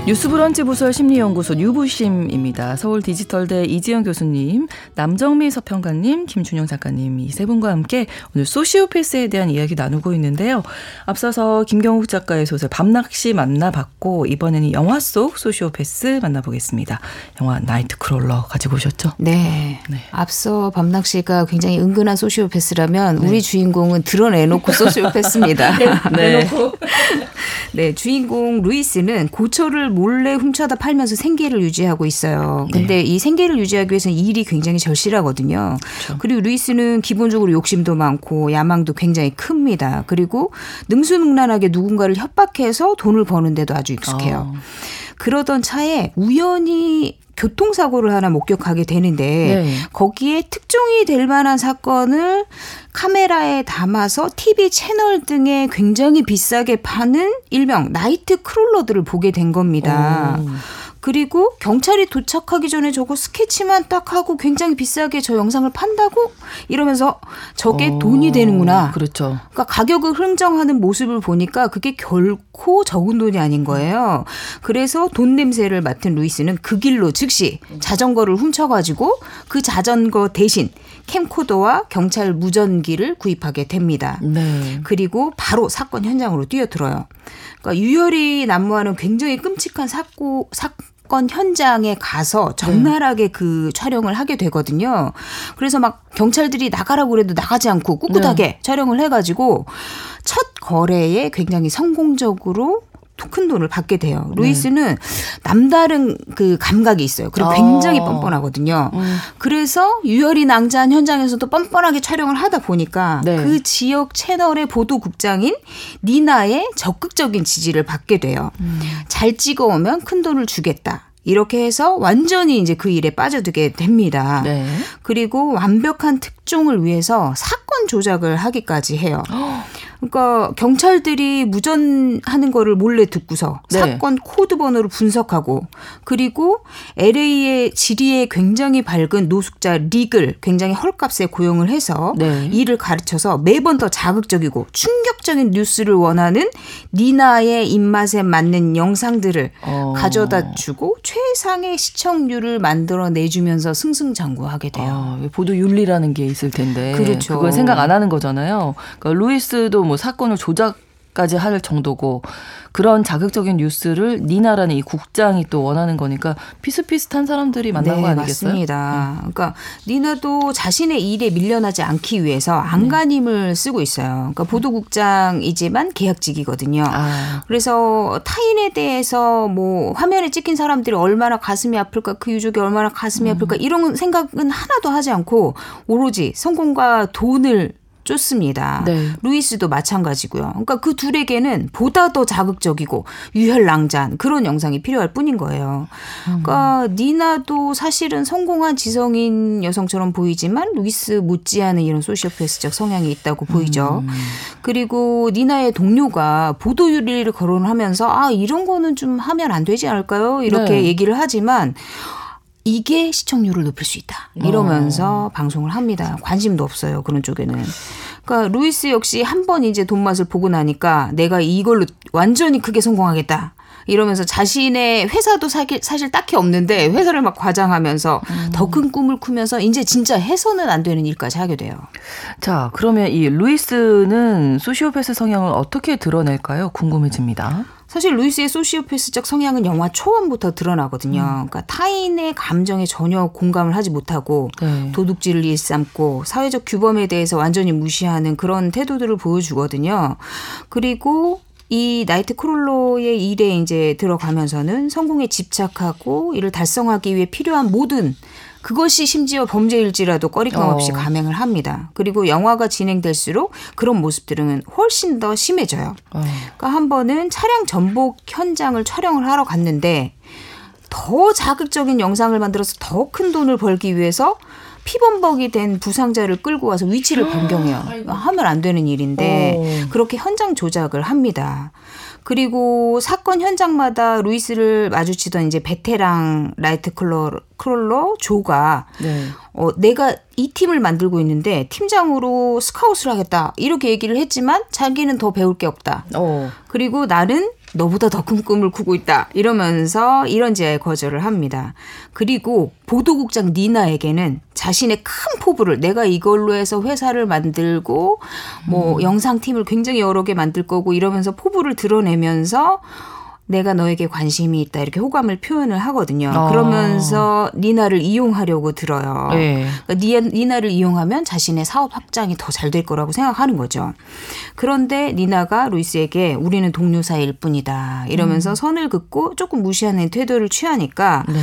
Speaker 1: 뉴스브런치 부설 심리연구소 뉴부심입니다. 서울 디지털대 이지영 교수님, 남정미 서평가님, 김준영 작가님 이 세 분과 함께 오늘 소시오패스에 대한 이야기 나누고 있는데요. 앞서서 김경욱 작가의 소설 밤낚시 만나봤고 이번에는 영화 속 소시오패스 만나보겠습니다. 영화 나이트 크롤러 가지고 오셨죠?
Speaker 3: 네. 네. 앞서 밤낚시가 굉장히 은근한 소시오패스라면 네. 우리 주인공은 드러내놓고 소시오패스입니다. *laughs* *laughs* 네. 네, 주인공 루이스는 고초를 몰래 훔쳐다 팔면서 생계를 유지하고 있어요. 근데 네. 이 생계를 유지하기 위해서는 일이 굉장히 절실하거든요. 그렇죠. 그리고 루이스는 기본적으로 욕심도 많고 야망도 굉장히 큽니다. 그리고 능수능란하게 누군가를 협박해서 돈을 버는데도 아주 익숙해요. 어. 그러던 차에 우연히 교통사고를 하나 목격하게 되는데 네. 거기에 특종이 될 만한 사건을 카메라에 담아서 TV 채널 등에 굉장히 비싸게 파는 일명 나이트 크롤러들을 보게 된 겁니다. 오. 그리고 경찰이 도착하기 전에 저거 스케치만 딱 하고 굉장히 비싸게 저 영상을 판다고 이러면서 저게 어, 돈이 되는구나.
Speaker 1: 그렇죠.
Speaker 3: 그러니까 가격을 흥정하는 모습을 보니까 그게 결코 적은 돈이 아닌 거예요. 그래서 돈 냄새를 맡은 루이스는 그 길로 즉시 자전거를 훔쳐가지고 그 자전거 대신 캠코더와 경찰 무전기를 구입하게 됩니다. 네. 그리고 바로 사건 현장으로 뛰어들어요. 그러니까 유혈이 난무하는 굉장히 끔찍한 사고 사 건 현장에 가서 적나라하게 네. 그 촬영을 하게 되거든요. 그래서 막 경찰들이 나가라고 그래도 나가지 않고 꿋꿋하게 네. 촬영을 해가지고 첫 거래에 굉장히 성공적으로 큰 돈을 받게 돼요. 네. 루이스는 네. 남다른 그 감각이 있어요. 그리고 어. 굉장히 뻔뻔하거든요. 음. 그래서 유혈이 낭자한 현장에서도 뻔뻔하게 촬영을 하다 보니까 네. 그 지역 채널의 보도국장인 니나의 적극적인 지지를 받게 돼요. 음. 잘 찍어오면 큰 돈을 주겠다. 이렇게 해서 완전히 이제 그 일에 빠져들게 됩니다. 네. 그리고 완벽한 특종을 위해서 사건 조작을 하기까지 해요. 그러니까 경찰들이 무전하는 거를 몰래 듣고서 네. 사건 코드 번호를 분석하고 그리고 LA의 지리에 굉장히 밝은 노숙자 릭을 굉장히 헐값에 고용을 해서 네. 일을 가르쳐서 매번 더 자극적이고 충격적인 뉴스를 원하는 니나의 입맛에 맞는 영상들을 어. 가져다 주고 최상의 시청률을 만들어 내주면서 승승장구하게 돼요.
Speaker 1: 아, 보도 윤리라는 게 있을 텐데 그렇죠. 그걸 생각 안 하는 거잖아요. 그러니까 루이스도 뭐 사건을 조작 까지 할 정도고 그런 자극적인 뉴스를 니나라는 이 국장이 또 원하는 거니까 비슷비슷한 사람들이 만난 네, 거 아니겠어요?
Speaker 3: 맞습니다. 음. 그러니까 니나도 자신의 일에 밀려나지 않기 위해서 안간힘을 네. 쓰고 있어요. 그러니까 보도국장이지만 계약직이거든요. 아. 그래서 타인에 대해서 뭐 화면에 찍힌 사람들이 얼마나 가슴이 아플까 그 유족이 얼마나 가슴이 음. 아플까 이런 생각은 하나도 하지 않고 오로지 성공과 돈을 쫓습니다. 네. 루이스도 마찬가지고요. 그러니까 그 둘에게는 보다 더 자극적이고 유혈낭자한 그런 영상이 필요할 뿐인 거예요. 그러니까 음. 니나도 사실은 성공한 지성인 여성처럼 보이지만 루이스 못지않은 이런 소시오패스적 성향이 있다고 보이죠. 음. 그리고 니나의 동료가 보도윤리를 거론하면서 아 이런 거는 좀 하면 안 되지 않을까요? 이렇게 네. 얘기를 하지만 이게 시청률을 높일 수 있다. 이러면서 어. 방송을 합니다. 관심도 없어요. 그런 쪽에는. 그러니까 루이스 역시 한 번 이제 돈 맛을 보고 나니까 내가 이걸로 완전히 크게 성공하겠다. 이러면서 자신의 회사도 사실, 사실 딱히 없는데 회사를 막 과장하면서 음. 더큰 꿈을 꾸면서 이제 진짜 해서는 안 되는 일까지 하게 돼요.
Speaker 1: 자, 그러면 이 루이스는 소시오패스 성향을 어떻게 드러낼까요? 궁금해집니다.
Speaker 3: 사실 루이스의 소시오패스적 성향은 영화 초반부터 드러나거든요. 음. 그러니까 타인의 감정에 전혀 공감을 하지 못하고 네. 도둑질을 일삼고 사회적 규범에 대해서 완전히 무시하는 그런 태도들을 보여주거든요. 그리고 이 나이트 크롤러의 일에 이제 들어가면서는 성공에 집착하고 이를 달성하기 위해 필요한 모든 그것이 심지어 범죄일지라도 꺼리낌 없이 어. 감행을 합니다. 그리고 영화가 진행될수록 그런 모습들은 훨씬 더 심해져요. 어. 그러니까 한 번은 차량 전복 현장을 촬영을 하러 갔는데 더 자극적인 영상을 만들어서 더 큰 돈을 벌기 위해서 피범벅이 된 부상자를 끌고 와서 위치를 변경해요. 하면 안 되는 일인데 오. 그렇게 현장 조작을 합니다. 그리고 사건 현장마다 루이스를 마주치던 이제 베테랑 night craw, crawler 조가 네. 어, 내가 이 팀을 만들고 있는데 팀장으로 스카웃을 하겠다 이렇게 얘기를 했지만 자기는 더 배울 게 없다. 어. 그리고 나는 너보다 더 큰 꿈을 꾸고 있다. 이러면서 이런 제안에 거절을 합니다. 그리고 보도국장 니나에게는 자신의 큰 포부를 내가 이걸로 해서 회사를 만들고 뭐 음. 영상팀을 굉장히 여러 개 만들 거고 이러면서 포부를 드러내면서 내가 너에게 관심이 있다 이렇게 호감을 표현을 하거든요. 어. 그러면서 니나를 이용하려고 들어요. 네. 그러니까 니나를 이용하면 자신의 사업 확장이 더 잘 될 거라고 생각하는 거죠. 그런데 니나가 루이스에게 우리는 동료 사이일 뿐이다 이러면서 음. 선을 긋고 조금 무시하는 태도를 취하니까 네.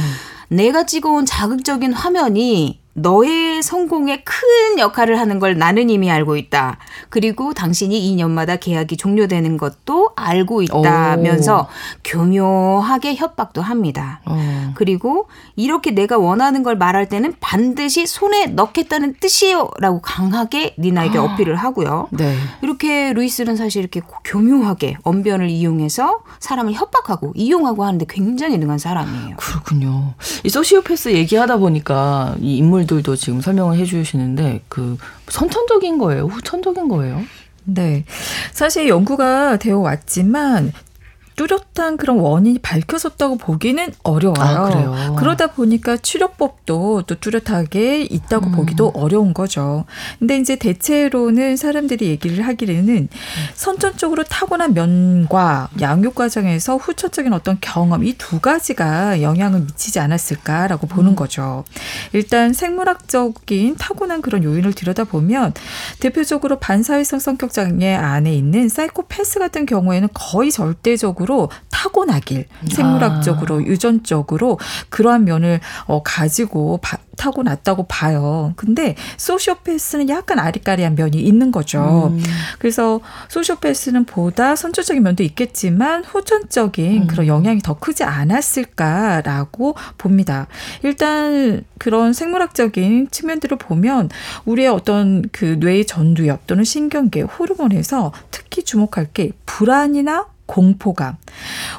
Speaker 3: 내가 찍어온 자극적인 화면이 너의 성공에 큰 역할을 하는 걸 나는 이미 알고 있다. 그리고 당신이 2년마다 계약이 종료되는 것도 알고 있다면서 교묘하게 협박도 합니다. 어. 그리고 이렇게 내가 원하는 걸 말할 때는 반드시 손에 넣겠다는 뜻이에요. 라고 강하게 니나에게 아. 어필을 하고요. 네. 이렇게 루이스는 사실 이렇게 교묘하게 언변을 이용해서 사람을 협박하고 이용하고 하는데 굉장히 능한 사람이에요.
Speaker 1: 그렇군요. 이 소시오패스 얘기하다 보니까 이 인물 분들도 지금 설명을 해주시는데 그 선천적인 거예요, 후천적인 거예요?
Speaker 4: 네. 사실 연구가 되어 왔지만 뚜렷한 그런 원인이 밝혀졌다고 보기는 어려워요. 아, 그러다 보니까 치료법도 또 뚜렷하게 있다고 음. 보기도 어려운 거죠. 근데 이제 대체로는 사람들이 얘기를 하기에는 선천적으로 타고난 면과 양육 과정에서 후천적인 어떤 경험 이 두 가지가 영향을 미치지 않았을까라고 보는 음. 거죠. 일단 생물학적인 타고난 그런 요인을 들여다보면 대표적으로 반사회성 성격 장애 안에 있는 사이코패스 같은 경우에는 거의 절대적으로 생물학적으로 타고나길 생물학적으로 아. 유전적으로 그러한 면을 어, 가지고 바, 타고났다고 봐요. 근데 소시오패스는 약간 아리까리한 면이 있는 거죠. 음. 그래서 소시오패스는 보다 선천적인 면도 있겠지만 후천적인 음. 그런 영향이 더 크지 않았을까라고 봅니다. 일단 그런 생물학적인 측면들을 보면 우리의 어떤 그 뇌의 전두엽 또는 신경계 호르몬에서 특히 주목할 게 불안이나 공포감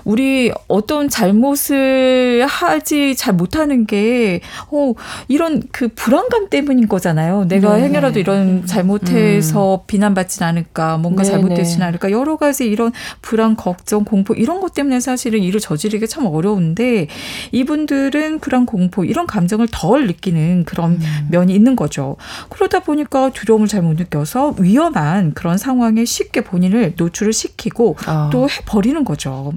Speaker 4: 우리 어떤 잘못을 하지 잘 못하는 게, 어, 이런 그 불안감 때문인 거잖아요. 내가 네. 행여라도 이런 잘못해서 음. 비난받진 않을까, 뭔가 네, 잘못되진 네. 않을까, 여러 가지 이런 불안, 걱정, 공포, 이런 것 때문에 사실은 일을 저지르기 참 어려운데, 이분들은 불안, 공포, 이런 감정을 덜 느끼는 그런 음. 면이 있는 거죠. 그러다 보니까 두려움을 잘 못 느껴서 위험한 그런 상황에 쉽게 본인을 노출을 시키고 아. 또해 버리는 거죠.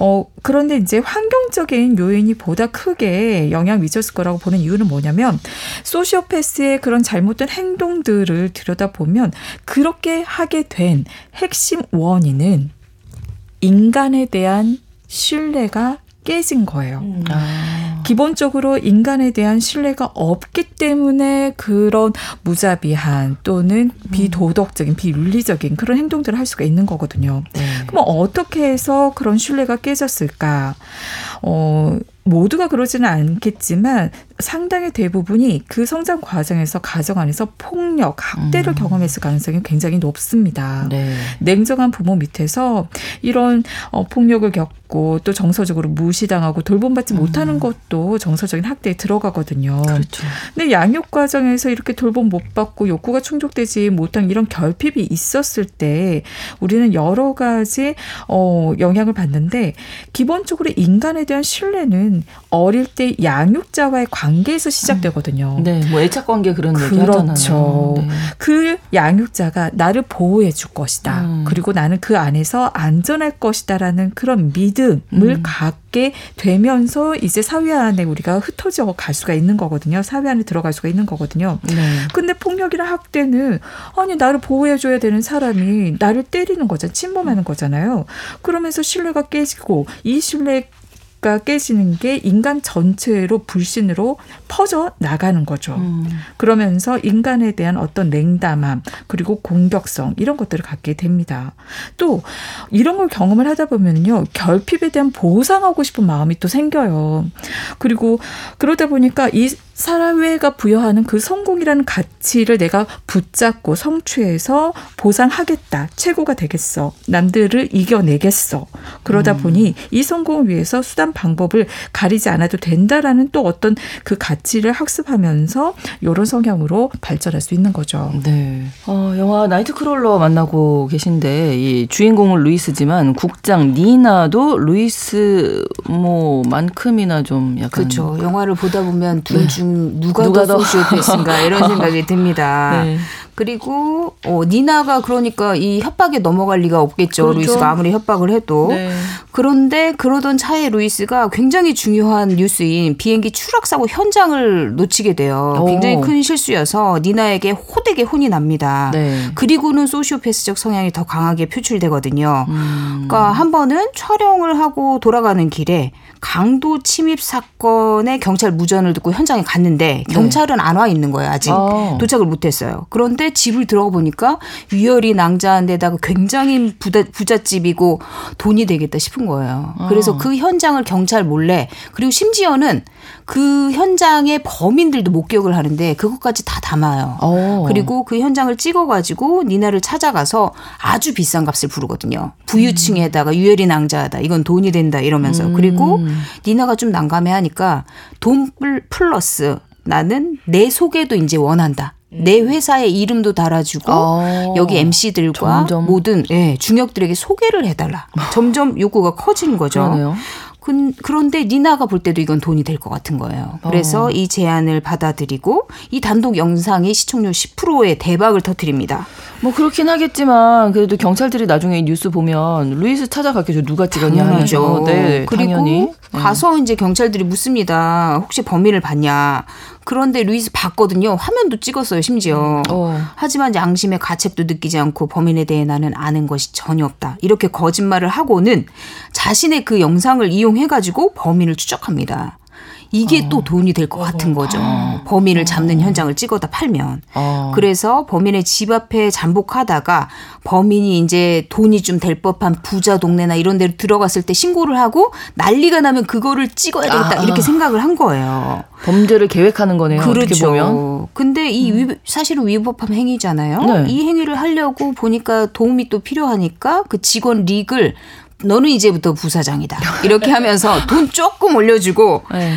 Speaker 4: 어, 그런데 이제 환경적인 요인이 보다 크게 영향 미쳤을 거라고 보는 이유는 뭐냐면 소시오패스의 그런 잘못된 행동들을 들여다보면 그렇게 하게 된 핵심 원인은 인간에 대한 신뢰가 깨진 거예요. 음. 아. 기본적으로 인간에 대한 신뢰가 없기 때문에 그런 무자비한 또는 음. 비도덕적인, 비윤리적인 그런 행동들을 할 수가 있는 거거든요. 네. 그럼 어떻게 해서 그런 신뢰가 깨졌을까? 어, 모두가 그러지는 않겠지만 상당히 대부분이 그 성장 과정에서 가정 안에서 폭력, 학대를 음. 경험했을 가능성이 굉장히 높습니다. 네. 냉정한 부모 밑에서 이런 어, 폭력을 겪 고 또 정서적으로 무시당하고 돌봄받지 음. 못하는 것도 정서적인 학대에 들어가거든요. 그렇죠. 근데 양육 과정에서 이렇게 돌봄 못 받고 욕구가 충족되지 못한 이런 결핍이 있었을 때 우리는 여러 가지 어, 영향을 받는데 기본적으로 인간에 대한 신뢰는 어릴 때 양육자와의 관계에서 시작되거든요.
Speaker 1: 음. 네, 뭐 애착 관계 그런 얘기 그렇죠. 하잖아요. 네.
Speaker 4: 그 양육자가 나를 보호해 줄 것이다. 음. 그리고 나는 그 안에서 안전할 것이다라는 그런 믿음 을 음. 갖게 되면서 이제 사회 안에 우리가 흩어져 갈 수가 있는 거거든요. 사회 안에 들어갈 수가 있는 거거든요. 네. 근데 폭력이나 학대는 아니 나를 보호해 줘야 되는 사람이 나를 때리는 거잖아. 침범하는 거잖아요. 그러면서 신뢰가 깨지고 이 신뢰 가 깨지는 게 인간 전체로 불신으로 퍼져 나가는 거죠. 음. 그러면서 인간에 대한 어떤 냉담함 그리고 공격성 이런 것들을 갖게 됩니다. 또 이런 걸 경험을 하다 보면요 결핍에 대한 보상하고 싶은 마음이 또 생겨요. 그리고 그러다 보니까 이 사회가 부여하는 그 성공이라는 가치를 내가 붙잡고 성취해서 보상하겠다. 최고가 되겠어. 남들을 이겨내겠어. 그러다 음. 보니 이 성공을 위해서 수단 방법을 가리지 않아도 된다라는 또 어떤 그 가치를 학습하면서 이런 성향으로 발전할 수 있는 거죠.
Speaker 1: 네. 어, 영화 나이트크롤러 만나고 계신데 이 주인공은 루이스지만 국장 니나도 루이스 뭐만큼이나 좀 약간
Speaker 3: 그렇죠. 영화를 보다 보면 둘중 네. 음, 누가, 누가 더 소시오패스인가 이런 *laughs* 생각이 듭니다. 네. 그리고 어, 니나가 그러니까 이 협박에 넘어갈 리가 없겠죠. 그렇죠. 루이스가 아무리 협박을 해도. 네. 그런데 그러던 차에 루이스가 굉장히 중요한 뉴스인 비행기 추락 사고 현장을 놓치게 돼요. 오. 굉장히 큰 실수여서 니나에게 호되게 혼이 납니다. 네. 그리고는 소시오패스적 성향이 더 강하게 표출되거든요. 음. 그러니까 한 번은 촬영을 하고 돌아가는 길에 강도 침입 사건의 경찰 무전을 듣고 현장에 갔는데 네. 경찰은 네. 안와 있는 거예요. 아직 어. 도착을 못했어요. 그런데 집을 들어가 보니까 위열이 낭자한 데다가 굉장히 부자, 부잣집이고 돈이 되겠다 싶은 거예요. 그래서 어. 그 현장을 경찰 몰래 그리고 심지어는 그 현장의 범인들도 목격을 하는데 그것까지 다 담아요. 오. 어. 그리고 그 현장을 찍어가지고 니나를 찾아가서 아주 비싼 값을 부르거든요. 부유층에다가 유혈이 낭자하다. 이건 돈이 된다 이러면서 음. 그리고 니나가 좀 난감해하니까 돈 플러스 나는 내 소개도 이제 원한다. 내 회사의 이름도 달아주고 어, 여기 MC들과 점점. 모든 예, 중역들에게 소개를 해달라. 점점 요구가 커지는 거죠. 그러네요. 그런데 니나가 볼 때도 이건 돈이 될 것 같은 거예요. 그래서 어. 이 제안을 받아들이고 이 단독 영상이 시청률 10%의 대박을 터뜨립니다.
Speaker 1: 뭐 그렇긴 하겠지만 그래도 경찰들이 나중에 뉴스 보면 루이스 찾아갔겠죠. 누가 찍었냐 하죠.
Speaker 3: 네, 그리고 당연히. 네. 가서 이제 경찰들이 묻습니다. 혹시 범인을 봤냐? 그런데 루이스 봤거든요. 화면도 찍었어요, 심지어. 어. 하지만 양심의 가책도 느끼지 않고 범인에 대해 나는 아는 것이 전혀 없다. 이렇게 거짓말을 하고는 자신의 그 영상을 이용해가지고 범인을 추적합니다. 이게 어. 또 돈이 될 것 같은 거죠. 어. 범인을 잡는 현장을 찍어다 팔면. 어. 그래서 범인의 집 앞에 잠복하다가 범인이 이제 돈이 좀 될 법한 부자 동네나 이런 데로 들어갔을 때 신고를 하고 난리가 나면 그거를 찍어야 되겠다 아. 이렇게 생각을 한 거예요.
Speaker 1: 범죄를 계획하는 거네요. 그렇죠.
Speaker 3: 근데 이 음. 위, 사실은 위법한 행위잖아요. 네. 이 행위를 하려고 보니까 도움이 또 필요하니까 그 직원 릭을 너는 이제부터 부사장이다. 이렇게 하면서 돈 조금 올려주고 네.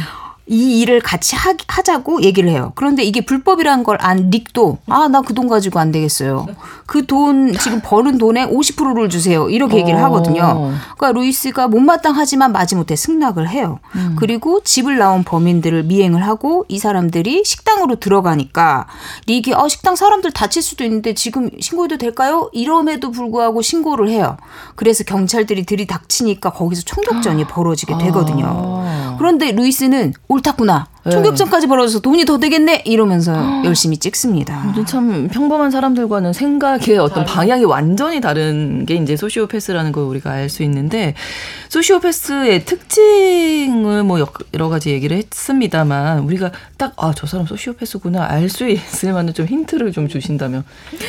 Speaker 3: 이 일을 같이 하, 하자고 얘기를 해요. 그런데 이게 불법이라는 걸안 릭도 아 나 그 돈 가지고 안 되겠어요. 그 돈 지금 버는 돈의 50%를 주세요. 이렇게 얘기를 어. 하거든요. 그러니까 루이스가 못마땅하지만 마지못해 승낙을 해요. 음. 그리고 집을 나온 범인들을 미행을 하고 이 사람들이 식당으로 들어가니까 릭이 어 식당 사람들 다칠 수도 있는데 지금 신고해도 될까요? 이럼에도 불구하고 신고를 해요. 그래서 경찰들이 들이닥치니까 거기서 총격전이 *gasps* 벌어지게 되거든요. 아. 그런데 루이스는 옳았구나. 네. 총격전까지 벌어져서 돈이 더 되겠네 이러면서 열심히 찍습니다.
Speaker 1: 참 평범한 사람들과는 생각의 어떤 방향이 완전히 다른 게 이제 소시오패스라는 걸 우리가 알 수 있는데 소시오패스의 특징을 뭐 여러 가지 얘기를 했습니다만 우리가 딱 아 저 사람 소시오패스구나 알 수 있을 만한 좀 힌트를 좀 주신다면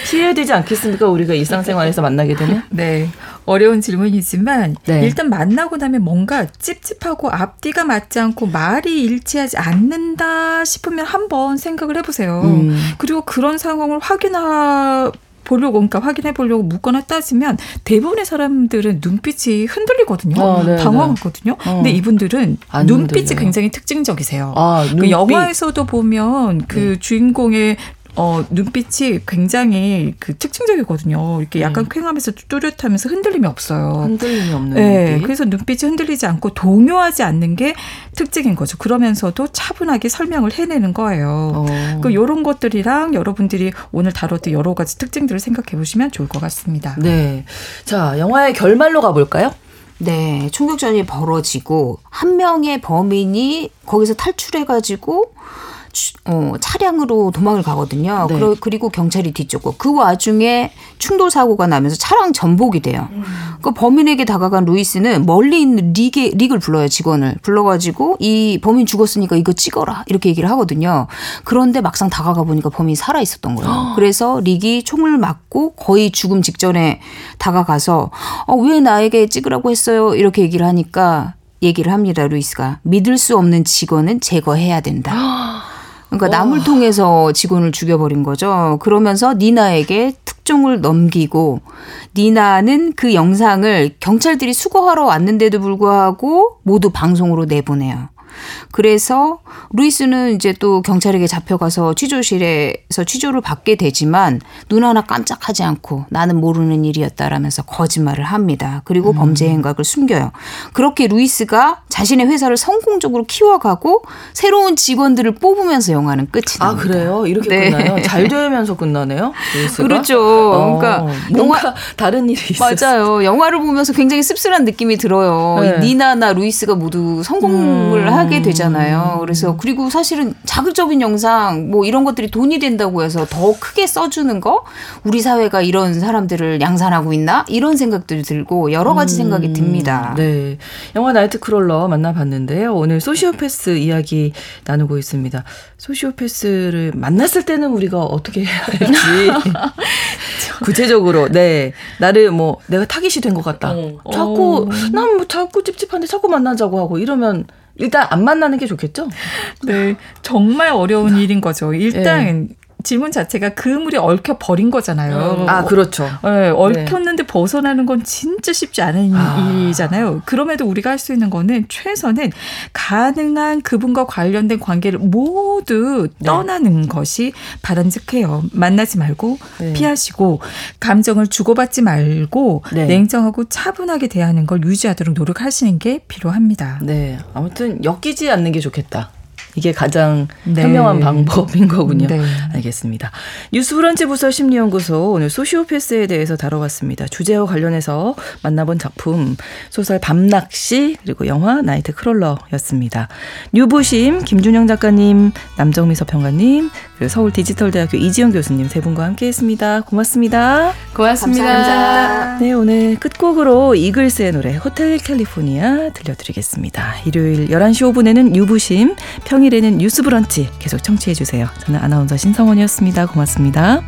Speaker 1: 피해야 되지 않겠습니까? 우리가 일상생활에서 만나게 되면 *laughs*
Speaker 4: 네 어려운 질문이지만 네. 일단 만나고 나면 뭔가 찝찝하고 앞뒤가 맞지 않고 말이 일치하지 않는 다 싶으면 한번 생각을 해보세요. 음. 그리고 그런 상황을 확인하 보려고 그러니까 확인해 보려고 묻거나 따지면 대부분의 사람들은 눈빛이 흔들리거든요. 어, 네, 당황하거든요. 네. 어. 근데 이분들은 눈빛이 흔들려요. 굉장히 특징적이세요. 아, 그 영화에서도 보면 그 네. 주인공의 어, 눈빛이 굉장히 그 특징적이거든요. 이렇게 네. 약간 쾌감해서 뚜렷하면서 흔들림이 없어요.
Speaker 1: 흔들림이 없는
Speaker 4: 네, 눈빛. 그래서 눈빛이 흔들리지 않고 동요하지 않는 게 특징인 거죠. 그러면서도 차분하게 설명을 해내는 거예요. 어. 그 요런 것들이랑 여러분들이 오늘 다뤘던 여러 가지 특징들을 생각해 보시면 좋을 것 같습니다.
Speaker 1: 네. 자, 영화의 결말로 가볼까요?
Speaker 3: 네, 총격전이 벌어지고 한 명의 범인이 거기서 탈출해가지고 어, 차량으로 도망을 가거든요. 네. 그리고 경찰이 뒤쫓고 그 와중에 충돌 사고가 나면서 차량 전복이 돼요. 음. 그 범인에게 다가간 루이스는 멀리 있는 릭에, 릭을 불러요 직원을 불러가지고 이 범인 죽었으니까 이거 찍어라 이렇게 얘기를 하거든요. 그런데 막상 다가가 보니까 범인이 살아 있었던 거예요. 그래서 릭이 총을 맞고 거의 죽음 직전에 다가가서 어, 왜 나에게 찍으라고 했어요 이렇게 얘기를 하니까 얘기를 합니다 루이스가 믿을 수 없는 직원은 제거해야 된다. 그러니까 남을 통해서 직원을 죽여버린 거죠. 그러면서 니나에게 특종을 넘기고 니나는 그 영상을 경찰들이 수거하러 왔는데도 불구하고 모두 방송으로 내보내요. 그래서 루이스는 이제 또 경찰에게 잡혀가서 취조실에서 취조를 받게 되지만 눈 하나 깜짝하지 않고 나는 모르는 일이었다라면서 거짓말을 합니다. 그리고 음. 범죄 행각을 숨겨요. 그렇게 루이스가 자신의 회사를 성공적으로 키워가고 새로운 직원들을 뽑으면서 영화는 끝이 납니다.
Speaker 1: 아 그래요? 이렇게 네. 끝나요? 잘 되면서 끝나네요. 루이스가?
Speaker 3: 그렇죠. 어, 그러니까
Speaker 1: 영화 다른 일이 있어요.
Speaker 3: 맞아요. 영화를 보면서 굉장히 씁쓸한 느낌이 들어요. 네. 니나나 루이스가 모두 성공을 음. 하게 되잖아요. 그래서 그리고 사실은 자극적인 영상 뭐 이런 것들이 돈이 된다고 해서 더 크게 써주는 거 우리 사회가 이런 사람들을 양산하고 있나 이런 생각들이 들고 여러 가지 음, 생각이 듭니다.
Speaker 1: 네, 영화 나이트 크롤러 만나봤는데요. 오늘 소시오패스 이야기 나누고 있습니다. 소시오패스를 만났을 때는 우리가 어떻게 해야 할지 *laughs* 구체적으로 네 나를 뭐 내가 타깃이 된 것 같다. 어. 자꾸 어. 난뭐 자꾸 찝찝한데 자꾸 만나자고 하고 이러면 일단 안 만나는 게 좋겠죠?
Speaker 4: 네. 정말 어려운 일인 거죠. 일단 네. 질문 자체가 그물이 얽혀 버린 거잖아요.
Speaker 1: 음. 아 그렇죠.
Speaker 4: 네, 얽혔는데 네. 벗어나는 건 진짜 쉽지 않은 아. 일이잖아요. 그럼에도 우리가 할 수 있는 거는 최선은 가능한 그분과 관련된 관계를 모두 네. 떠나는 것이 바람직해요. 만나지 말고 네. 피하시고 감정을 주고받지 말고 네. 냉정하고 차분하게 대하는 걸 유지하도록 노력하시는 게 필요합니다.
Speaker 1: 네, 아무튼 엮이지 않는 게 좋겠다. 이게 가장 네. 현명한 방법인 거군요. 네. 알겠습니다. 뉴스브런치 부설 심리연구소 오늘 소시오패스에 대해서 다뤄봤습니다. 주제와 관련해서 만나본 작품 소설 밤낚시 그리고 영화 나이트 크롤러였습니다. 뉴부심 김준영 작가님, 남정미 서평가님, 서울 디지털대학교 이지영 교수님 세 분과 함께했습니다. 고맙습니다.
Speaker 5: 고맙습니다.
Speaker 3: 감사합니다.
Speaker 1: 네 오늘 끝곡으로 이글스의 노래 호텔 캘리포니아 들려드리겠습니다. 일요일 11시 5분에는 뉴부심 평 평일에는 뉴스 브런치 계속 청취해 주세요. 저는 아나운서 신성원이었습니다. 고맙습니다.